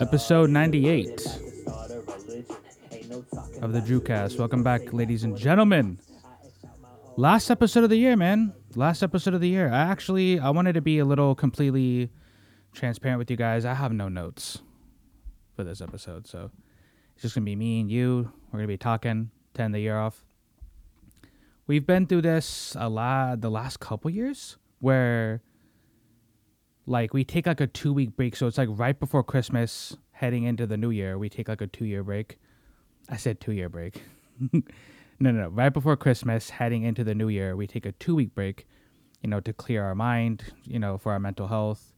Episode dog, 98 living like the start of religion. Ain't no talking of the about Drewcast. Welcome back, ladies and gentlemen. Last episode of the year, man. Last episode of the year. I actually I wanted to be a little completely transparent with you guys. I have no notes for this episode, so it's just gonna be me and you. We're gonna be talking, to end the year off. We've been through this a lot the last couple years where like we take like a two week break, so it's like right before Christmas, heading into the new year, we take like a two year break. I said two year break. no, no, no. Right before Christmas, heading into the new year, we take a two week break, you know, to clear our mind, you know, for our mental health,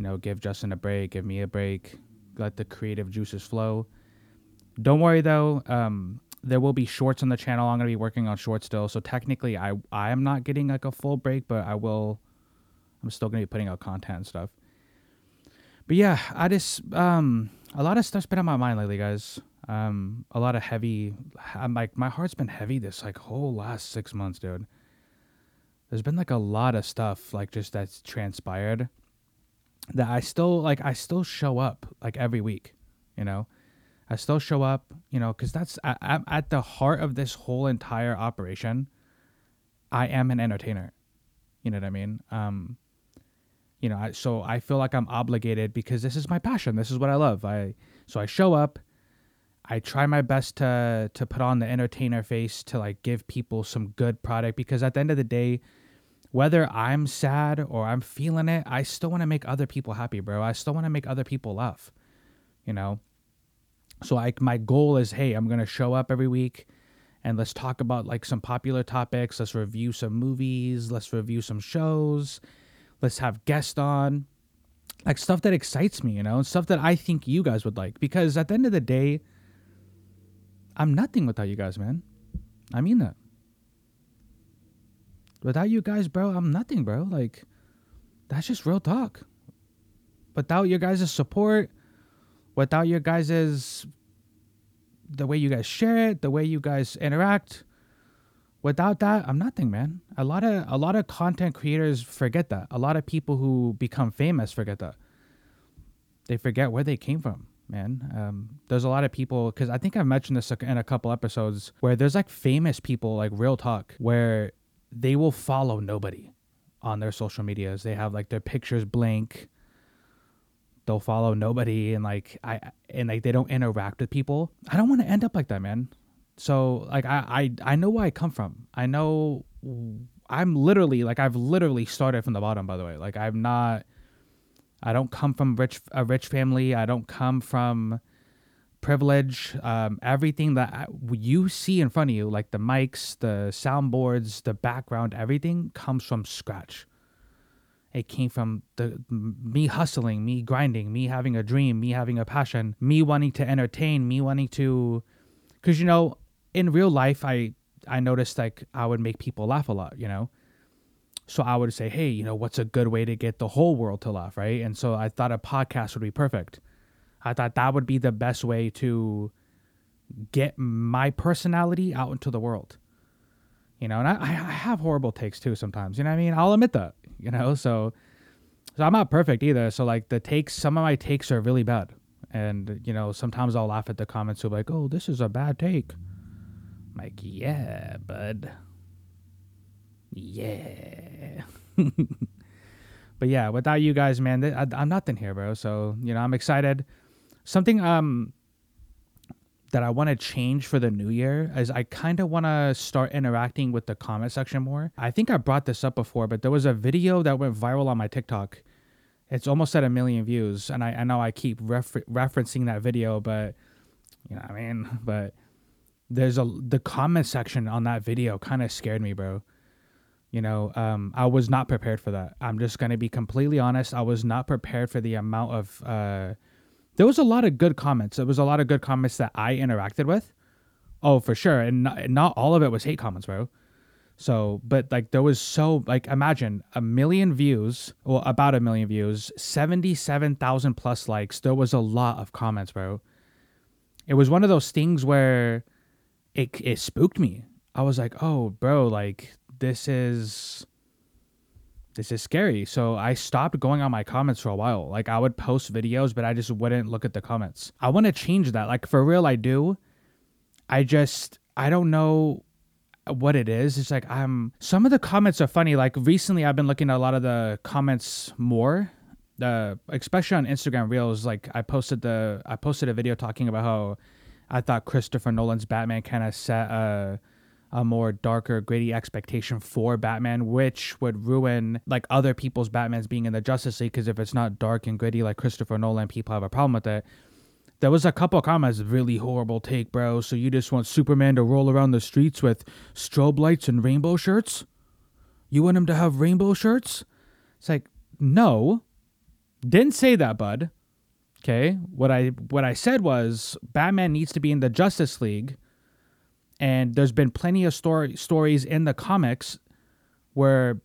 you know, give Justin a break, give me a break, let the creative juices flow. Don't worry though, um, there will be shorts on the channel. I'm gonna be working on shorts still, so technically, I I am not getting like a full break, but I will. I'm still gonna be putting out content and stuff. But yeah, I just um a lot of stuff's been on my mind lately, guys. Um, a lot of heavy. I'm like my heart's been heavy this like whole last six months, dude. There's been like a lot of stuff like just that's transpired that I still like. I still show up like every week, you know. I still show up, you know, because that's I, I'm at the heart of this whole entire operation. I am an entertainer. You know what I mean? Um, you know, I, so I feel like I'm obligated because this is my passion. This is what I love. I so I show up. I try my best to to put on the entertainer face to like give people some good product because at the end of the day, whether I'm sad or I'm feeling it, I still want to make other people happy, bro. I still want to make other people laugh. You know, so like my goal is, hey, I'm gonna show up every week and let's talk about like some popular topics. Let's review some movies. Let's review some shows. Let's have guests on. Like stuff that excites me, you know, and stuff that I think you guys would like. Because at the end of the day, I'm nothing without you guys, man. I mean that. Without you guys, bro, I'm nothing, bro. Like, that's just real talk. Without your guys' support, without your guys' the way you guys share it, the way you guys interact, without that, I'm nothing, man. A lot of a lot of content creators forget that. A lot of people who become famous forget that. They forget where they came from, man. Um, there's a lot of people because I think I've mentioned this in a couple episodes where there's like famous people, like real talk, where they will follow nobody on their social medias. They have like their pictures blank they'll follow nobody and like I and like they don't interact with people. I don't want to end up like that, man. So like I I I know where I come from. I know I'm literally like I've literally started from the bottom by the way. Like I'm not I don't come from rich a rich family. I don't come from privilege. Um, everything that you see in front of you, like the mics, the soundboards, the background, everything comes from scratch. It came from the me hustling, me grinding, me having a dream, me having a passion, me wanting to entertain, me wanting to, because you know, in real life, I I noticed like I would make people laugh a lot, you know. So I would say, hey, you know, what's a good way to get the whole world to laugh, right? And so I thought a podcast would be perfect. I thought that would be the best way to get my personality out into the world. You know, and I, I have horrible takes too sometimes. You know what I mean? I'll admit that. You know, so so I'm not perfect either. So like the takes, some of my takes are really bad, and you know sometimes I'll laugh at the comments who are like, "Oh, this is a bad take." I'm like, yeah, bud. Yeah. but yeah, without you guys, man, I'm nothing here, bro. So you know, I'm excited. Something um that I want to change for the new year is I kind of want to start interacting with the comment section more. I think I brought this up before, but there was a video that went viral on my TikTok. It's almost at a million views, and I, I know I keep refer- referencing that video, but you know what I mean. But there's a the comment section on that video kind of scared me, bro. You know, um, I was not prepared for that. I'm just gonna be completely honest. I was not prepared for the amount of. Uh, there was a lot of good comments. There was a lot of good comments that I interacted with. Oh, for sure, and not, not all of it was hate comments, bro. So, but like there was so like imagine a million views, well about a million views, 77,000 plus likes. There was a lot of comments, bro. It was one of those things where it it spooked me. I was like, "Oh, bro, like this is this is scary." So I stopped going on my comments for a while. Like I would post videos, but I just wouldn't look at the comments. I want to change that. Like for real I do. I just I don't know what it is. It's like I'm some of the comments are funny. Like recently I've been looking at a lot of the comments more. The especially on Instagram Reels, like I posted the I posted a video talking about how I thought Christopher Nolan's Batman kind of set a a more darker, gritty expectation for Batman, which would ruin like other people's Batmans being in the Justice League. Because if it's not dark and gritty like Christopher Nolan, people have a problem with it. There was a couple comments, really horrible take, bro. So you just want Superman to roll around the streets with strobe lights and rainbow shirts? You want him to have rainbow shirts? It's like, no. Didn't say that, bud. Okay. What I what I said was Batman needs to be in the Justice League. And there's been plenty of story stories in the comics where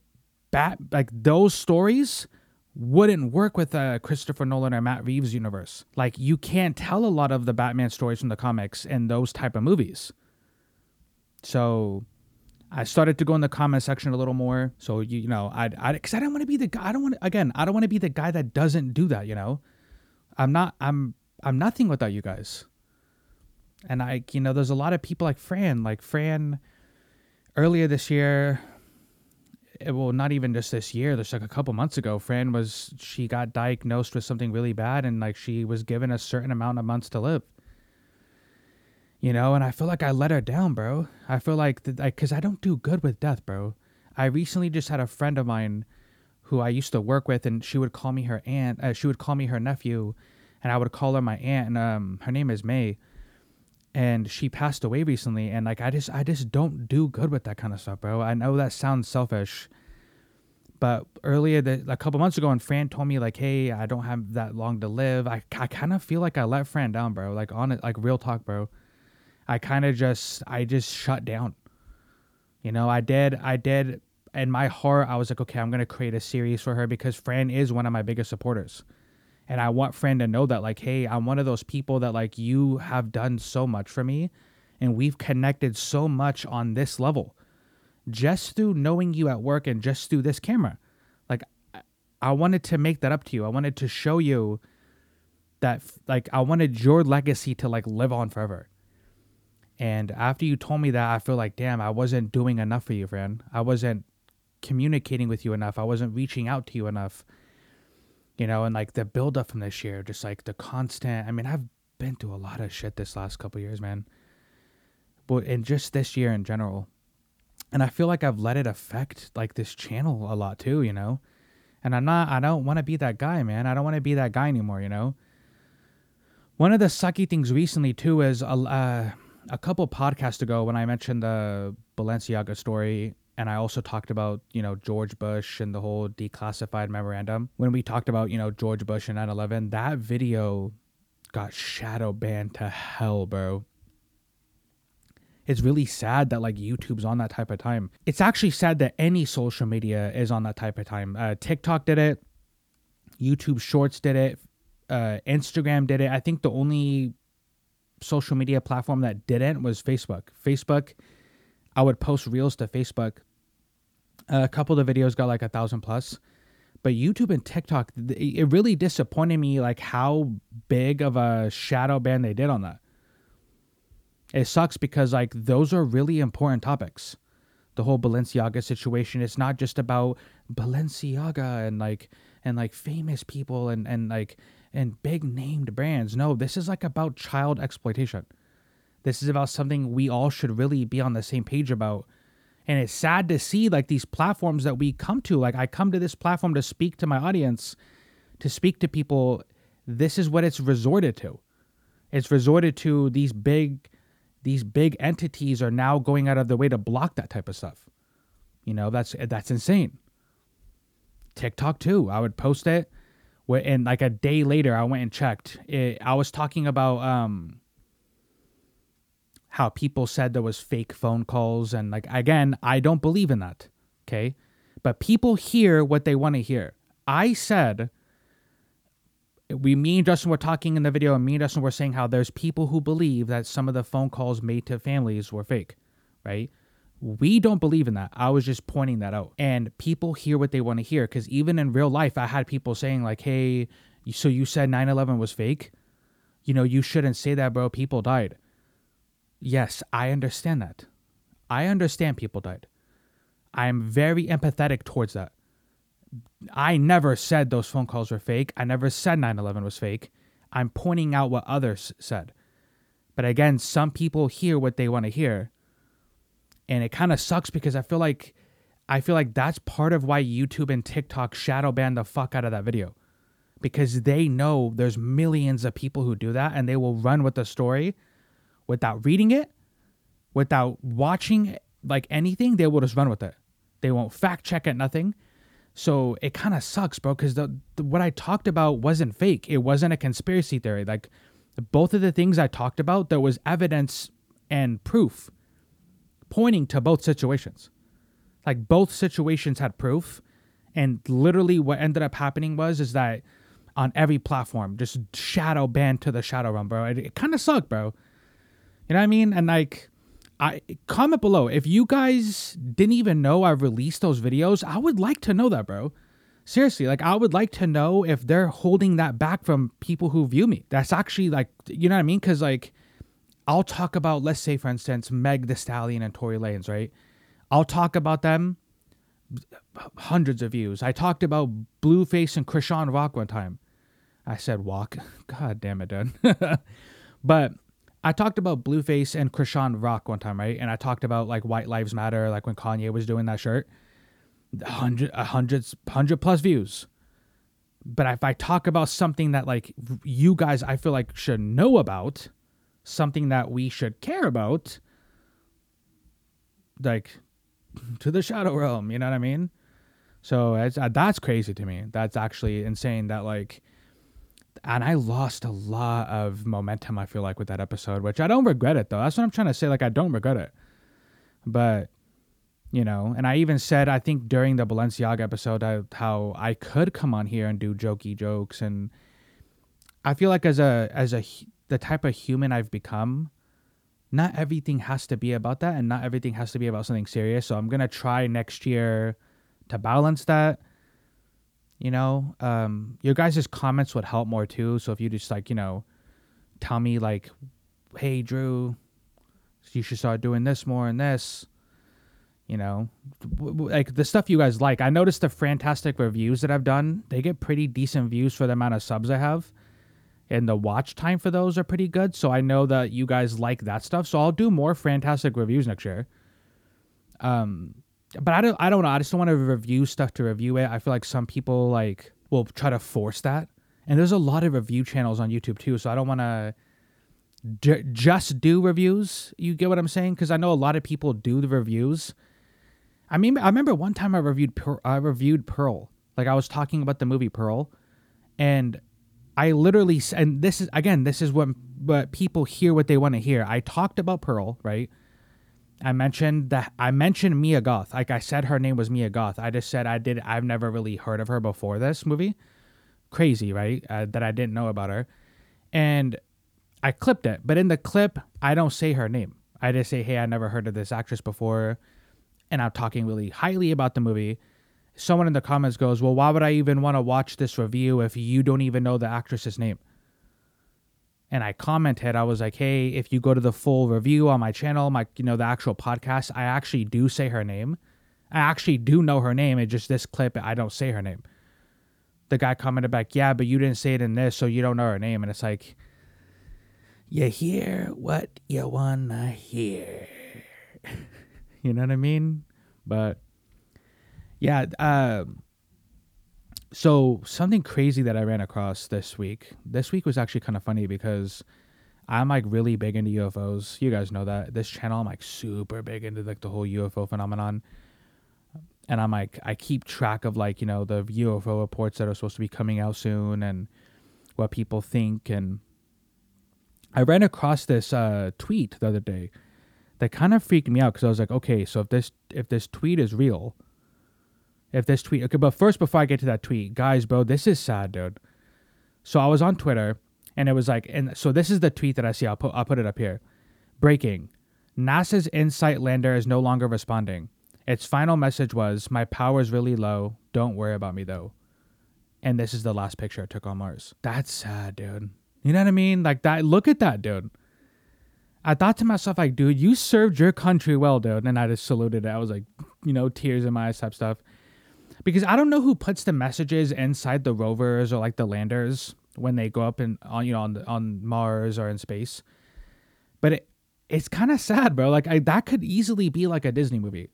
bat like those stories wouldn't work with a Christopher Nolan or Matt Reeves universe. Like you can't tell a lot of the Batman stories from the comics in those type of movies. So I started to go in the comment section a little more. So you, you know, I I cuz I don't want to be the guy I don't want again, I don't want to be the guy that doesn't do that, you know. I'm not I'm I'm nothing without you guys. And I you know, there's a lot of people like Fran, like Fran earlier this year Eh, well, not even just this year. There's like a couple months ago, Fran was she got diagnosed with something really bad, and like she was given a certain amount of months to live. You know, and I feel like I let her down, bro. I feel like because I don't do good with death, bro. I recently just had a friend of mine who I used to work with, and she would call me her aunt. Uh, she would call me her nephew, and I would call her my aunt. And um, her name is May and she passed away recently and like i just i just don't do good with that kind of stuff bro. I know that sounds selfish but earlier the, a couple months ago when fran told me like hey i don't have that long to live i, I kind of feel like i let fran down bro. Like on it like real talk bro. I kind of just i just shut down. You know i did i did in my heart i was like okay i'm gonna create a series for her because fran is one of my biggest supporters and I want Fran to know that, like, hey, I'm one of those people that, like, you have done so much for me and we've connected so much on this level just through knowing you at work and just through this camera. Like, I wanted to make that up to you. I wanted to show you that, like, I wanted your legacy to, like, live on forever. And after you told me that, I feel like, damn, I wasn't doing enough for you, Fran. I wasn't communicating with you enough. I wasn't reaching out to you enough you know, and like the build up from this year, just like the constant. I mean, I've been through a lot of shit this last couple years, man. But and just this year in general, and I feel like I've let it affect like this channel a lot too, you know. And I'm not. I don't want to be that guy, man. I don't want to be that guy anymore, you know. One of the sucky things recently too is a uh, a couple podcasts ago when I mentioned the Balenciaga story and I also talked about, you know, George Bush and the whole declassified memorandum. When we talked about, you know, George Bush and 9 11, that video got shadow banned to hell, bro. It's really sad that like YouTube's on that type of time. It's actually sad that any social media is on that type of time. Uh, TikTok did it, YouTube Shorts did it, uh, Instagram did it. I think the only social media platform that didn't was Facebook. Facebook I would post reels to Facebook. Uh, a couple of the videos got like a thousand plus, but YouTube and TikTok, it really disappointed me like how big of a shadow ban they did on that. It sucks because like those are really important topics. The whole Balenciaga situation. It's not just about Balenciaga and like and like famous people and and like and big named brands. No, this is like about child exploitation. This is about something we all should really be on the same page about. And it's sad to see like these platforms that we come to. Like I come to this platform to speak to my audience, to speak to people. This is what it's resorted to. It's resorted to these big these big entities are now going out of their way to block that type of stuff. You know, that's that's insane. TikTok too. I would post it and like a day later I went and checked. It, I was talking about um how people said there was fake phone calls and like again, I don't believe in that. Okay? But people hear what they want to hear. I said we me and Justin were talking in the video and me and Justin were saying how there's people who believe that some of the phone calls made to families were fake, right? We don't believe in that. I was just pointing that out. And people hear what they want to hear because even in real life, I had people saying, like, hey, so you said 9 11 was fake? You know, you shouldn't say that, bro. People died. Yes, I understand that. I understand people died. I'm very empathetic towards that. I never said those phone calls were fake. I never said 9 11 was fake. I'm pointing out what others said. But again, some people hear what they want to hear and it kind of sucks because I feel like I feel like that's part of why YouTube and TikTok shadow ban the fuck out of that video. Because they know there's millions of people who do that and they will run with the story without reading it, without watching like anything, they will just run with it. They won't fact check it, nothing. So it kind of sucks, bro, because the, the, what I talked about wasn't fake. It wasn't a conspiracy theory. Like both of the things I talked about, there was evidence and proof pointing to both situations. Like both situations had proof, and literally what ended up happening was is that on every platform, just shadow banned to the shadow run, bro. It, it kind of sucked, bro. You know what I mean? And like, I comment below if you guys didn't even know I released those videos. I would like to know that, bro. Seriously, like I would like to know if they're holding that back from people who view me. That's actually like, you know what I mean? Because like I'll talk about, let's say, for instance, Meg the Stallion and Tory Lanez, right? I'll talk about them, hundreds of views. I talked about Blueface and Chrisean Rock one time. I said walk. God damn it, dude. but I talked about Blueface and Chrisean Rock one time, right? And I talked about like White Lives Matter, like when Kanye was doing that shirt. Hundred, hundreds, hundred plus views. But if I talk about something that like you guys, I feel like should know about, something that we should care about, like to the shadow realm. You know what I mean? So uh, that's crazy to me. That's actually insane. That like, and I lost a lot of momentum. I feel like with that episode, which I don't regret it though. That's what I'm trying to say. Like I don't regret it, but you know, and I even said I think during the Balenciaga episode I, how I could come on here and do jokey jokes, and I feel like as a as a the type of human I've become, not everything has to be about that and not everything has to be about something serious. So I'm going to try next year to balance that. You know, um, your guys' comments would help more too. So if you just like, you know, tell me like, hey, Drew, you should start doing this more and this, you know, like the stuff you guys like. I noticed the fantastic reviews that I've done, they get pretty decent views for the amount of subs I have and the watch time for those are pretty good. So I know that you guys like that stuff. So I'll do more fantastic reviews next year. Um, but I don't, I don't know. I just don't want to review stuff to review it. I feel like some people like will try to force that, and there's a lot of review channels on YouTube too. So I don't want to d- just do reviews. You get what I'm saying? Because I know a lot of people do the reviews. I mean, I remember one time I reviewed per- I reviewed Pearl. Like I was talking about the movie Pearl, and I literally and this is again this is what what people hear what they want to hear. I talked about Pearl, right? I mentioned that I mentioned Mia Goth. Like I said her name was Mia Goth. I just said I did I've never really heard of her before this movie. Crazy, right? Uh, that I didn't know about her. And I clipped it, but in the clip I don't say her name. I just say, "Hey, I never heard of this actress before." And I'm talking really highly about the movie someone in the comments goes, Well, why would I even want to watch this review if you don't even know the actress's name? And I commented, I was like, Hey, if you go to the full review on my channel, my, you know, the actual podcast, I actually do say her name. I actually do know her name. It's just this clip, I don't say her name. The guy commented back, Yeah, but you didn't say it in this, so you don't know her name. And it's like, You hear what you wanna hear. you know what I mean? But yeah. Uh, so something crazy that I ran across this week. This week was actually kind of funny because I'm like really big into UFOs. You guys know that this channel I'm like super big into like the whole UFO phenomenon. And I'm like I keep track of like, you know, the UFO reports that are supposed to be coming out soon and what people think and I ran across this uh, tweet the other day that kind of freaked me out because I was like, okay, so if this if this tweet is real, if this tweet okay, but first before I get to that tweet, guys, bro, this is sad, dude. So I was on Twitter and it was like, and so this is the tweet that I see. I'll put I'll put it up here. Breaking: NASA's InSight lander is no longer responding. Its final message was, "My power is really low. Don't worry about me though." And this is the last picture I took on Mars. That's sad, dude. You know what I mean? Like that. Look at that, dude. I thought to myself, like, dude, you served your country well, dude. And I just saluted it. I was like, you know, tears in my eyes type stuff. Because I don't know who puts the messages inside the rovers or like the landers when they go up in on uh, you know on on Mars or in space. But it it's kind of sad, bro. Like I, that could easily be like a Disney movie.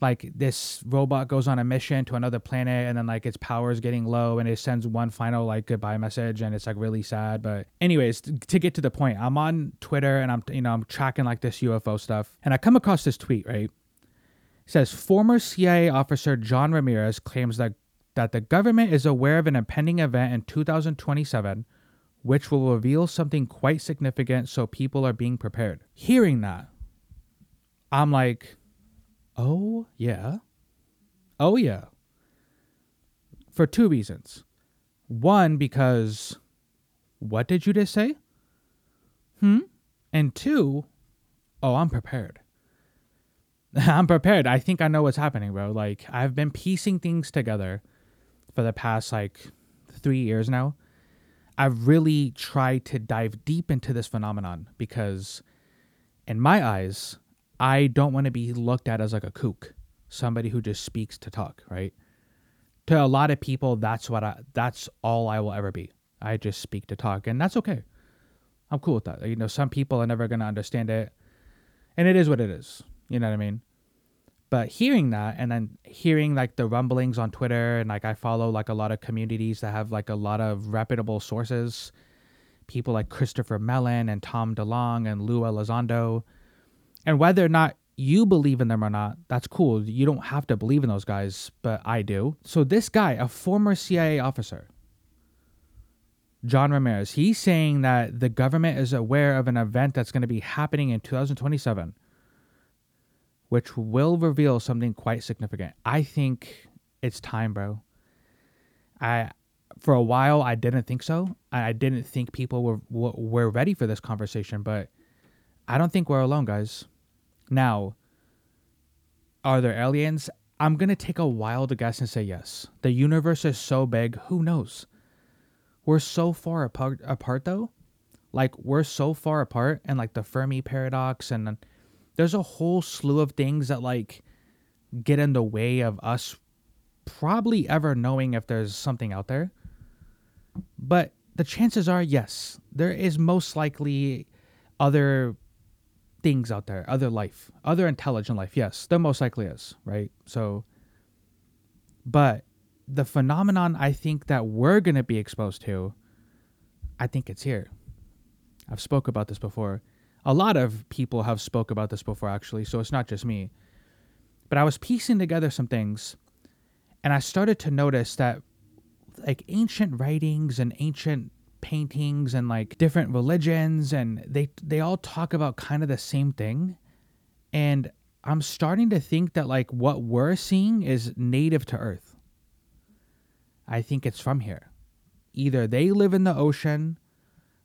Like this robot goes on a mission to another planet and then like its power is getting low and it sends one final like goodbye message and it's like really sad. But anyways, to get to the point, I'm on Twitter and I'm you know I'm tracking like this UFO stuff and I come across this tweet right. Says former CIA officer John Ramirez claims that that the government is aware of an impending event in 2027 which will reveal something quite significant so people are being prepared. Hearing that, I'm like, oh, yeah. Oh, yeah. For two reasons. One, because what did you just say? Hmm? And two, oh, I'm prepared. I'm prepared. I think I know what's happening, bro. Like, I've been piecing things together for the past, like, three years now I've really tried to dive deep into this phenomenon because, in my eyes, I don't want to be looked at as like a kook, somebody who just speaks to talk, right? To a lot of people, that's what I, that's all I will ever be. I just speak to talk, and that's okay. I'm cool with that. You know, some people are never gonna understand it, and it is what it is. You know what I mean? but hearing that and then hearing like the rumblings on twitter and like i follow like a lot of communities that have like a lot of reputable sources people like christopher mellon and tom delonge and lou elizondo and whether or not you believe in them or not that's cool. You don't have to believe in those guys but i do. So this guy a former cia officer john ramirez he's saying that the government is aware of an event that's going to be happening in 2027 which will reveal something quite significant. I think it's time, bro. I for a while I didn't think so. I didn't think people were were ready for this conversation, but I don't think we're alone, guys. Now, are there aliens? I'm going to take a wild guess and say yes. The universe is so big, who knows? We're so far apart apart though. Like we're so far apart and like the Fermi paradox and there's a whole slew of things that like get in the way of us probably ever knowing if there's something out there. But the chances are, yes, there is most likely other things out there, other life, other intelligent life. Yes, there most likely is, right? So, but the phenomenon I think that we're going to be exposed to, I think it's here. I've spoke about this before a lot of people have spoke about this before actually so it's not just me. But i was piecing together some things and i started to notice that like ancient writings and ancient paintings and like different religions and they they all talk about kind of the same thing. And i'm starting to think that like what we're seeing is native to earth. I think it's from here. Either they live in the ocean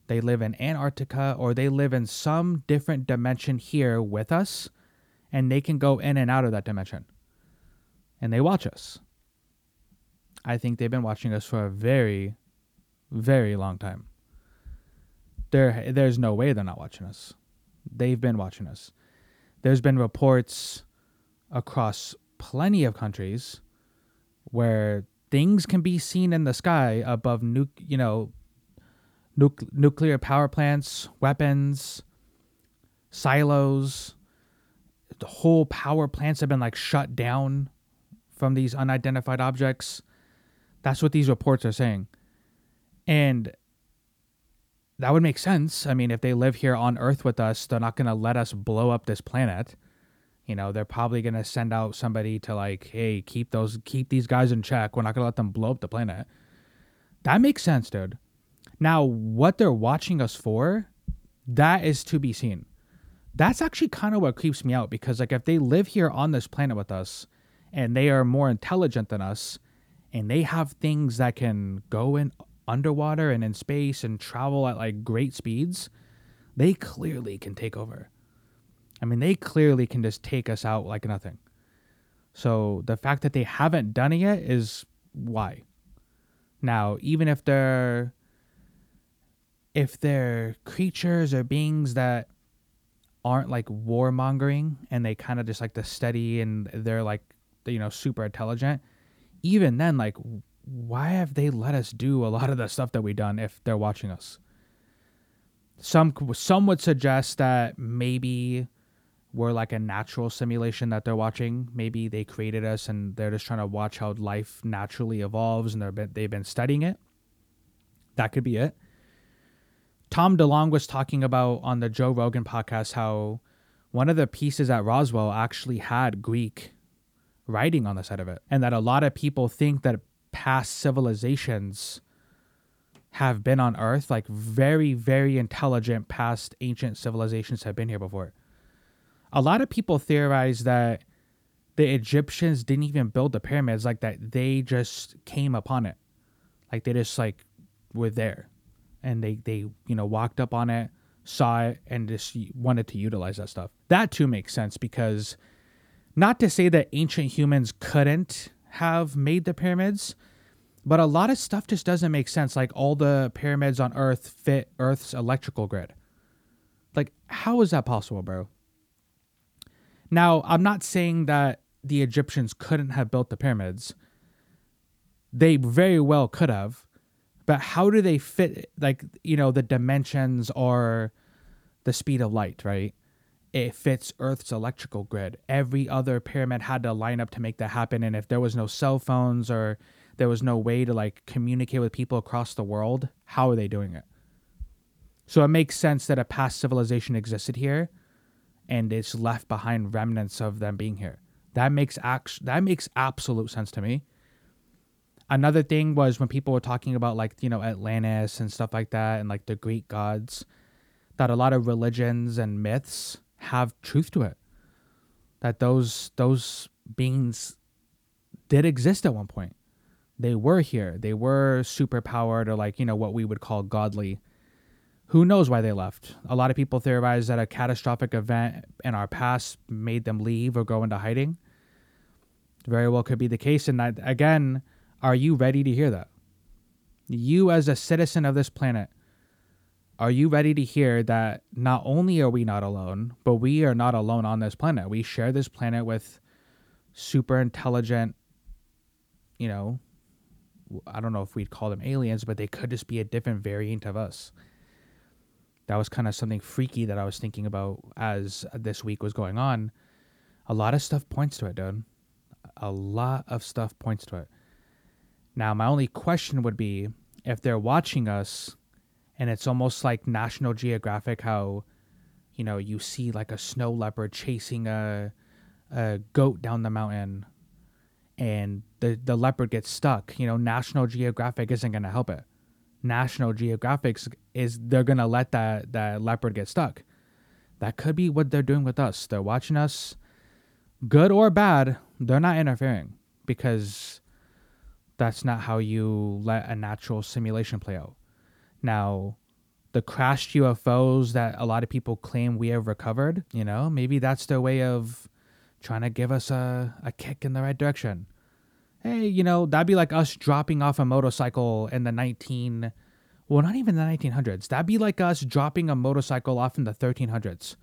they live in Antarctica or they live in some different dimension here with us, and they can go in and out of that dimension. And they watch us. I think they've been watching us for a very, very long time. There, there's no way they're not watching us. They've been watching us. There's been reports across plenty of countries where things can be seen in the sky above nu- you know nuc- nuclear power plants, weapons, silos. The whole power plants have been like shut down from these unidentified objects. That's what these reports are saying. And that would make sense. I mean, if they live here on Earth with us, they're not going to let us blow up this planet. You know, they're probably going to send out somebody to like, hey, keep those keep these guys in check. We're not going to let them blow up the planet. That makes sense, dude. Now, what they're watching us for, that is to be seen. That's actually kind of what creeps me out because like if they live here on this planet with us and they are more intelligent than us and they have things that can go in underwater and in space and travel at like great speeds, they clearly can take over. I mean, they clearly can just take us out like nothing. So the fact that they haven't done it yet is why. Now, even if they're if they're creatures or beings that aren't like warmongering and they kind of just like to study and they're like you know super intelligent, even then like why have they let us do a lot of the stuff that we've done if they're watching us? Some some would suggest that maybe we're like a natural simulation that they're watching. Maybe they created us and they're just trying to watch how life naturally evolves and they're been, they've been studying it. That could be it. Tom DeLonge was talking about on the Joe Rogan podcast how one of the pieces at Roswell actually had Greek writing on the side of it, and that a lot of people think that past civilizations have been on Earth, like very, very intelligent past ancient civilizations have been here before. A lot of people theorize that the Egyptians didn't even build the pyramids like that they just came upon it. Like they just like were there and they they you know walked up on it, saw it and just wanted to utilize that stuff. That too makes sense because not to say that ancient humans couldn't have made the pyramids, but a lot of stuff just doesn't make sense like all the pyramids on earth fit earth's electrical grid. Like how is that possible, bro? Now, I'm not saying that the Egyptians couldn't have built the pyramids. They very well could have. But how do they fit like, you know, the dimensions or the speed of light, right? It fits Earth's electrical grid. Every other pyramid had to line up to make that happen and if there was no cell phones or there was no way to like communicate with people across the world, how are they doing it? So it makes sense that a past civilization existed here and it's left behind remnants of them being here. That makes act- that makes absolute sense to me. Another thing was when people were talking about like, you know, Atlantis and stuff like that and like the Greek gods, that a lot of religions and myths have truth to it. That those those beings did exist at one point. They were here. They were super powered or like, you know, what we would call godly who knows why they left? A lot of people theorize that a catastrophic event in our past made them leave or go into hiding. Very well could be the case. And that, again, are you ready to hear that? You, as a citizen of this planet, are you ready to hear that not only are we not alone, but we are not alone on this planet? We share this planet with super intelligent, you know, I don't know if we'd call them aliens, but they could just be a different variant of us that was kind of something freaky that I was thinking about as this week was going on. A lot of stuff points to it, dude. A lot of stuff points to it. Now, my only question would be if they're watching us and it's almost like National Geographic, how, you know, you see like a snow leopard chasing a, a goat down the mountain and the, the leopard gets stuck. You know, National Geographic isn't going to help it National Geographic's is they're gonna let that that leopard get stuck. That could be what they're doing with us. They're watching us, good or bad. They're not interfering because that's not how you let a natural simulation play out. Now, the crashed UFOs that a lot of people claim we have recovered, you know, maybe that's their way of trying to give us a, a kick in the right direction hey, you know, that'd be like us dropping off a motorcycle in the 19 well, not even the 1900s. That'd be like us dropping a motorcycle off in the 1300s.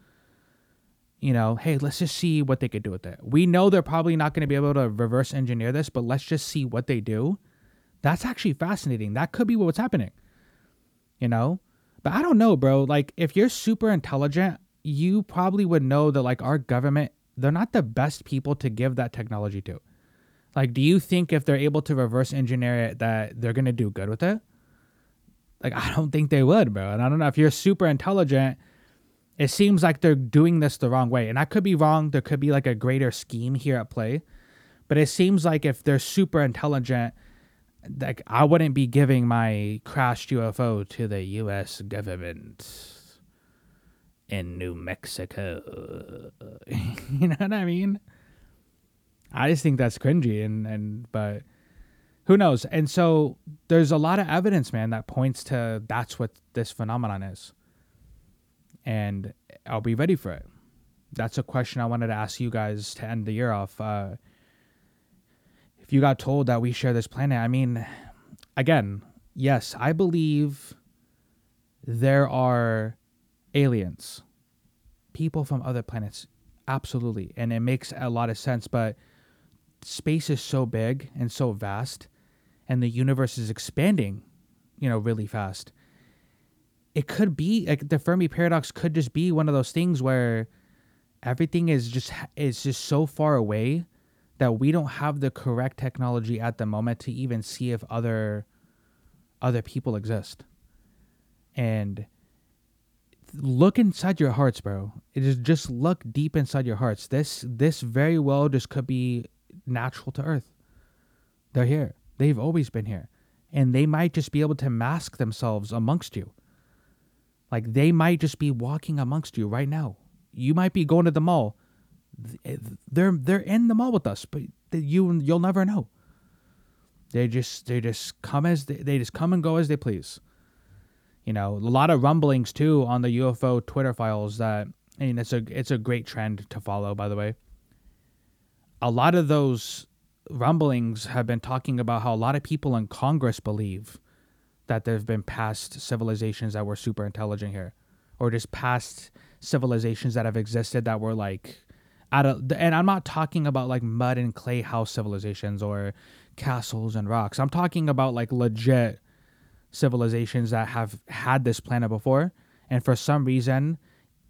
You know, hey, let's just see what they could do with it. We know they're probably not going to be able to reverse engineer this, but let's just see what they do. That's actually fascinating. That could be what's happening. You know? But I don't know, bro. Like, if you're super intelligent, you probably would know that, like, our government, they're not the best people to give that technology to. Like, do you think if they're able to reverse engineer it, that they're gonna do good with it? Like, I don't think they would, bro. And I don't know if you're super intelligent. It seems like they're doing this the wrong way, and I could be wrong. There could be like a greater scheme here at play, but it seems like if they're super intelligent, like I wouldn't be giving my crashed UFO to the U.S. government in New Mexico. you know what I mean? I just think that's cringy and and but who knows? And so there's a lot of evidence, man, that points to that's what this phenomenon is. And I'll be ready for it. That's a question I wanted to ask you guys to end the year off. Uh, if you got told that we share this planet, I mean, again, yes, I believe there are aliens, people from other planets, absolutely, and it makes a lot of sense. But space is so big and so vast, and the universe is expanding, you know, really fast. It could be like the Fermi paradox could just be one of those things where everything is just is just so far away that we don't have the correct technology at the moment to even see if other other people exist. And look inside your hearts, bro. It is just look deep inside your hearts. This this very well just could be natural to Earth. They're here. They've always been here. And they might just be able to mask themselves amongst you. Like they might just be walking amongst you right now. You might be going to the mall. They're they're in the mall with us, but you you'll never know. They just they just come as they, they just come and go as they please. You know, a lot of rumblings too on the UFO Twitter files that I mean it's a it's a great trend to follow by the way. A lot of those rumblings have been talking about how a lot of people in Congress believe that there have been past civilizations that were super intelligent here or just past civilizations that have existed that were like out of and I'm not talking about like mud and clay house civilizations or castles and rocks. I'm talking about like legit civilizations that have had this planet before and for some reason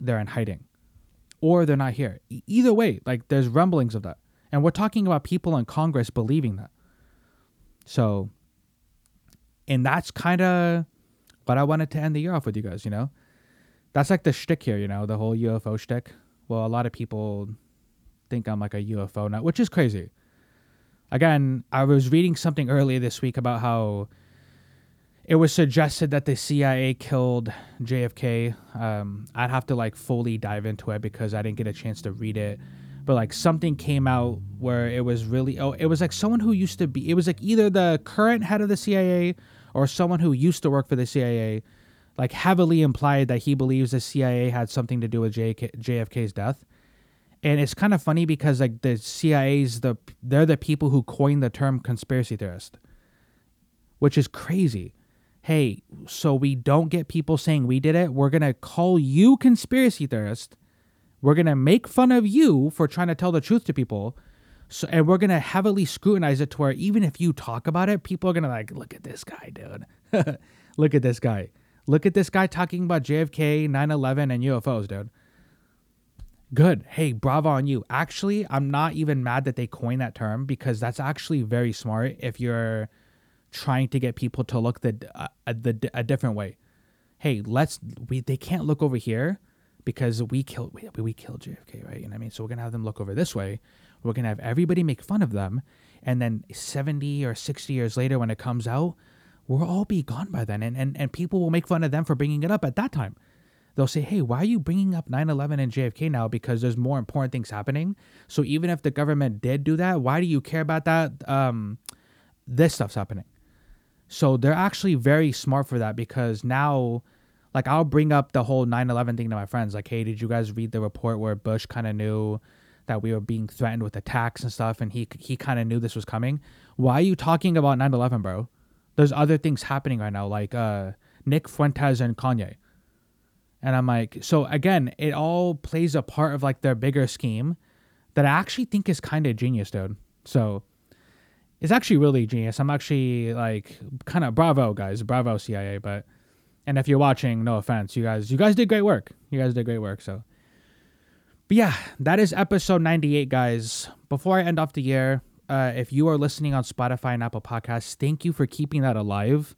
they're in hiding or they're not here. Either way, like there's rumblings of that. And we're talking about people in Congress believing that. So, and that's kind of what I wanted to end the year off with you guys, you know? That's like the shtick here, you know, the whole UFO shtick. Well, a lot of people think I'm like a UFO nut, which is crazy. Again, I was reading something earlier this week about how it was suggested that the CIA killed JFK. Um, I'd have to like fully dive into it because I didn't get a chance to read it. But like something came out where it was really oh it was like someone who used to be it was like either the current head of the CIA or someone who used to work for the CIA, like heavily implied that he believes the CIA had something to do with JK, JFK's death. And it's kind of funny because like the CIA's the they're the people who coined the term conspiracy theorist, which is crazy hey, so we don't get people saying we did it, we're going to call you conspiracy theorist. We're going to make fun of you for trying to tell the truth to people. So, and we're going to heavily scrutinize it to where even if you talk about it, people are going to like, look at this guy, dude. look at this guy. Look at this guy talking about JFK, 9 11, and UFOs, dude. Good. Hey, bravo on you. Actually, I'm not even mad that they coined that term because that's actually very smart if you're trying to get people to look the uh, the a different way. Hey, let's we they can't look over here because we killed we, we killed JFK, right? You know what I mean? So we're gonna have them look over this way. We're gonna have everybody make fun of them, and then seventy or sixty years later, when it comes out, we'll all be gone by then, and and and people will make fun of them for bringing it up at that time. They'll say, "Hey, why are you bringing up 9/11 and JFK now? Because there's more important things happening. So even if the government did do that, why do you care about that? Um, this stuff's happening." So they're actually very smart for that because now, like, I'll bring up the whole 9 11 thing to my friends. Like, hey, did you guys read the report where Bush kind of knew that we were being threatened with attacks and stuff and he, he kind of knew this was coming? Why are you talking about 9 11, bro? There's other things happening right now, like uh, Nick Fuentes and Kanye. And I'm like, so again, it all plays a part of like their bigger scheme that I actually think is kind of genius, dude. So it's actually really genius. I'm actually like kind of bravo, guys, bravo CIA. But and if you're watching, no offense, you guys, you guys did great work. You guys did great work. So, but yeah, that is episode 98, guys. Before I end off the year, uh, if you are listening on Spotify and Apple Podcasts, thank you for keeping that alive.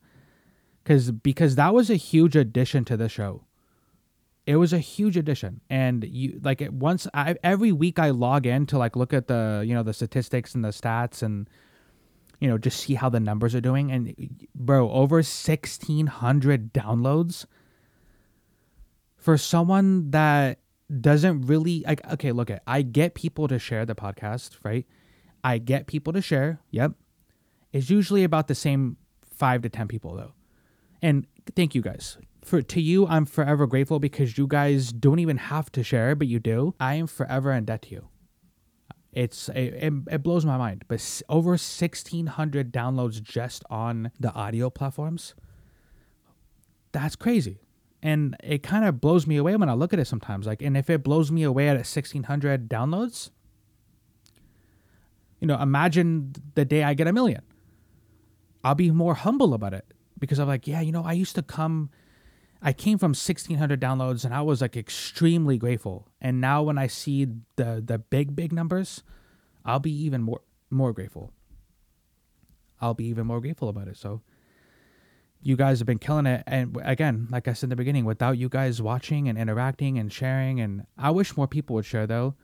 Cause because that was a huge addition to the show. It was a huge addition, and you like it once. I, every week I log in to like look at the you know the statistics and the stats and you know, just see how the numbers are doing. And bro, over 1,600 downloads for someone that doesn't really like okay, look at I get people to share the podcast, right? I get people to share. Yep. It's usually about the same 5 to 10 people though. And thank you guys. For to you, I'm forever grateful because you guys don't even have to share, but you do. I am forever in debt to you. It's it, it, it blows my mind. But over 1600 downloads just on the audio platforms. That's crazy. And it kind of blows me away when I look at it sometimes. Like, and if it blows me away at 1600 downloads, you know, imagine the day I get a million. I'll be more humble about it because I'm like, yeah, you know, I used to come, I came from 1600 downloads and I was like extremely grateful. And now when I see the the big big numbers, I'll be even more more grateful. I'll be even more grateful about it. So you guys have been killing it and again, like I said in the beginning, without you guys watching and interacting and sharing and I wish more people would share though.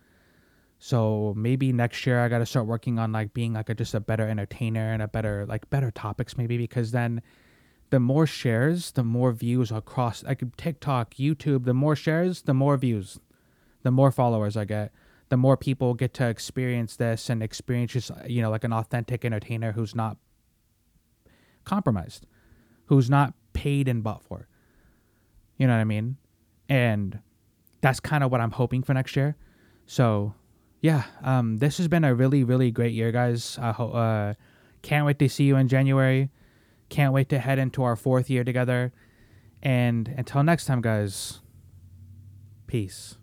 So maybe next year I got to start working on like being like a, just a better entertainer and a better like better topics maybe because then the more shares, the more views across like TikTok, YouTube, the more shares, the more views, the more followers I get, the more people get to experience this and experience just you know like an authentic entertainer who's not compromised, who's not paid and bought for. You know what I mean? And that's kind of what I'm hoping for next year. So, yeah, um, this has been a really, really great year, guys. I ho- uh, can't wait to see you in January. Can't wait to head into our fourth year together. And until next time, guys, peace.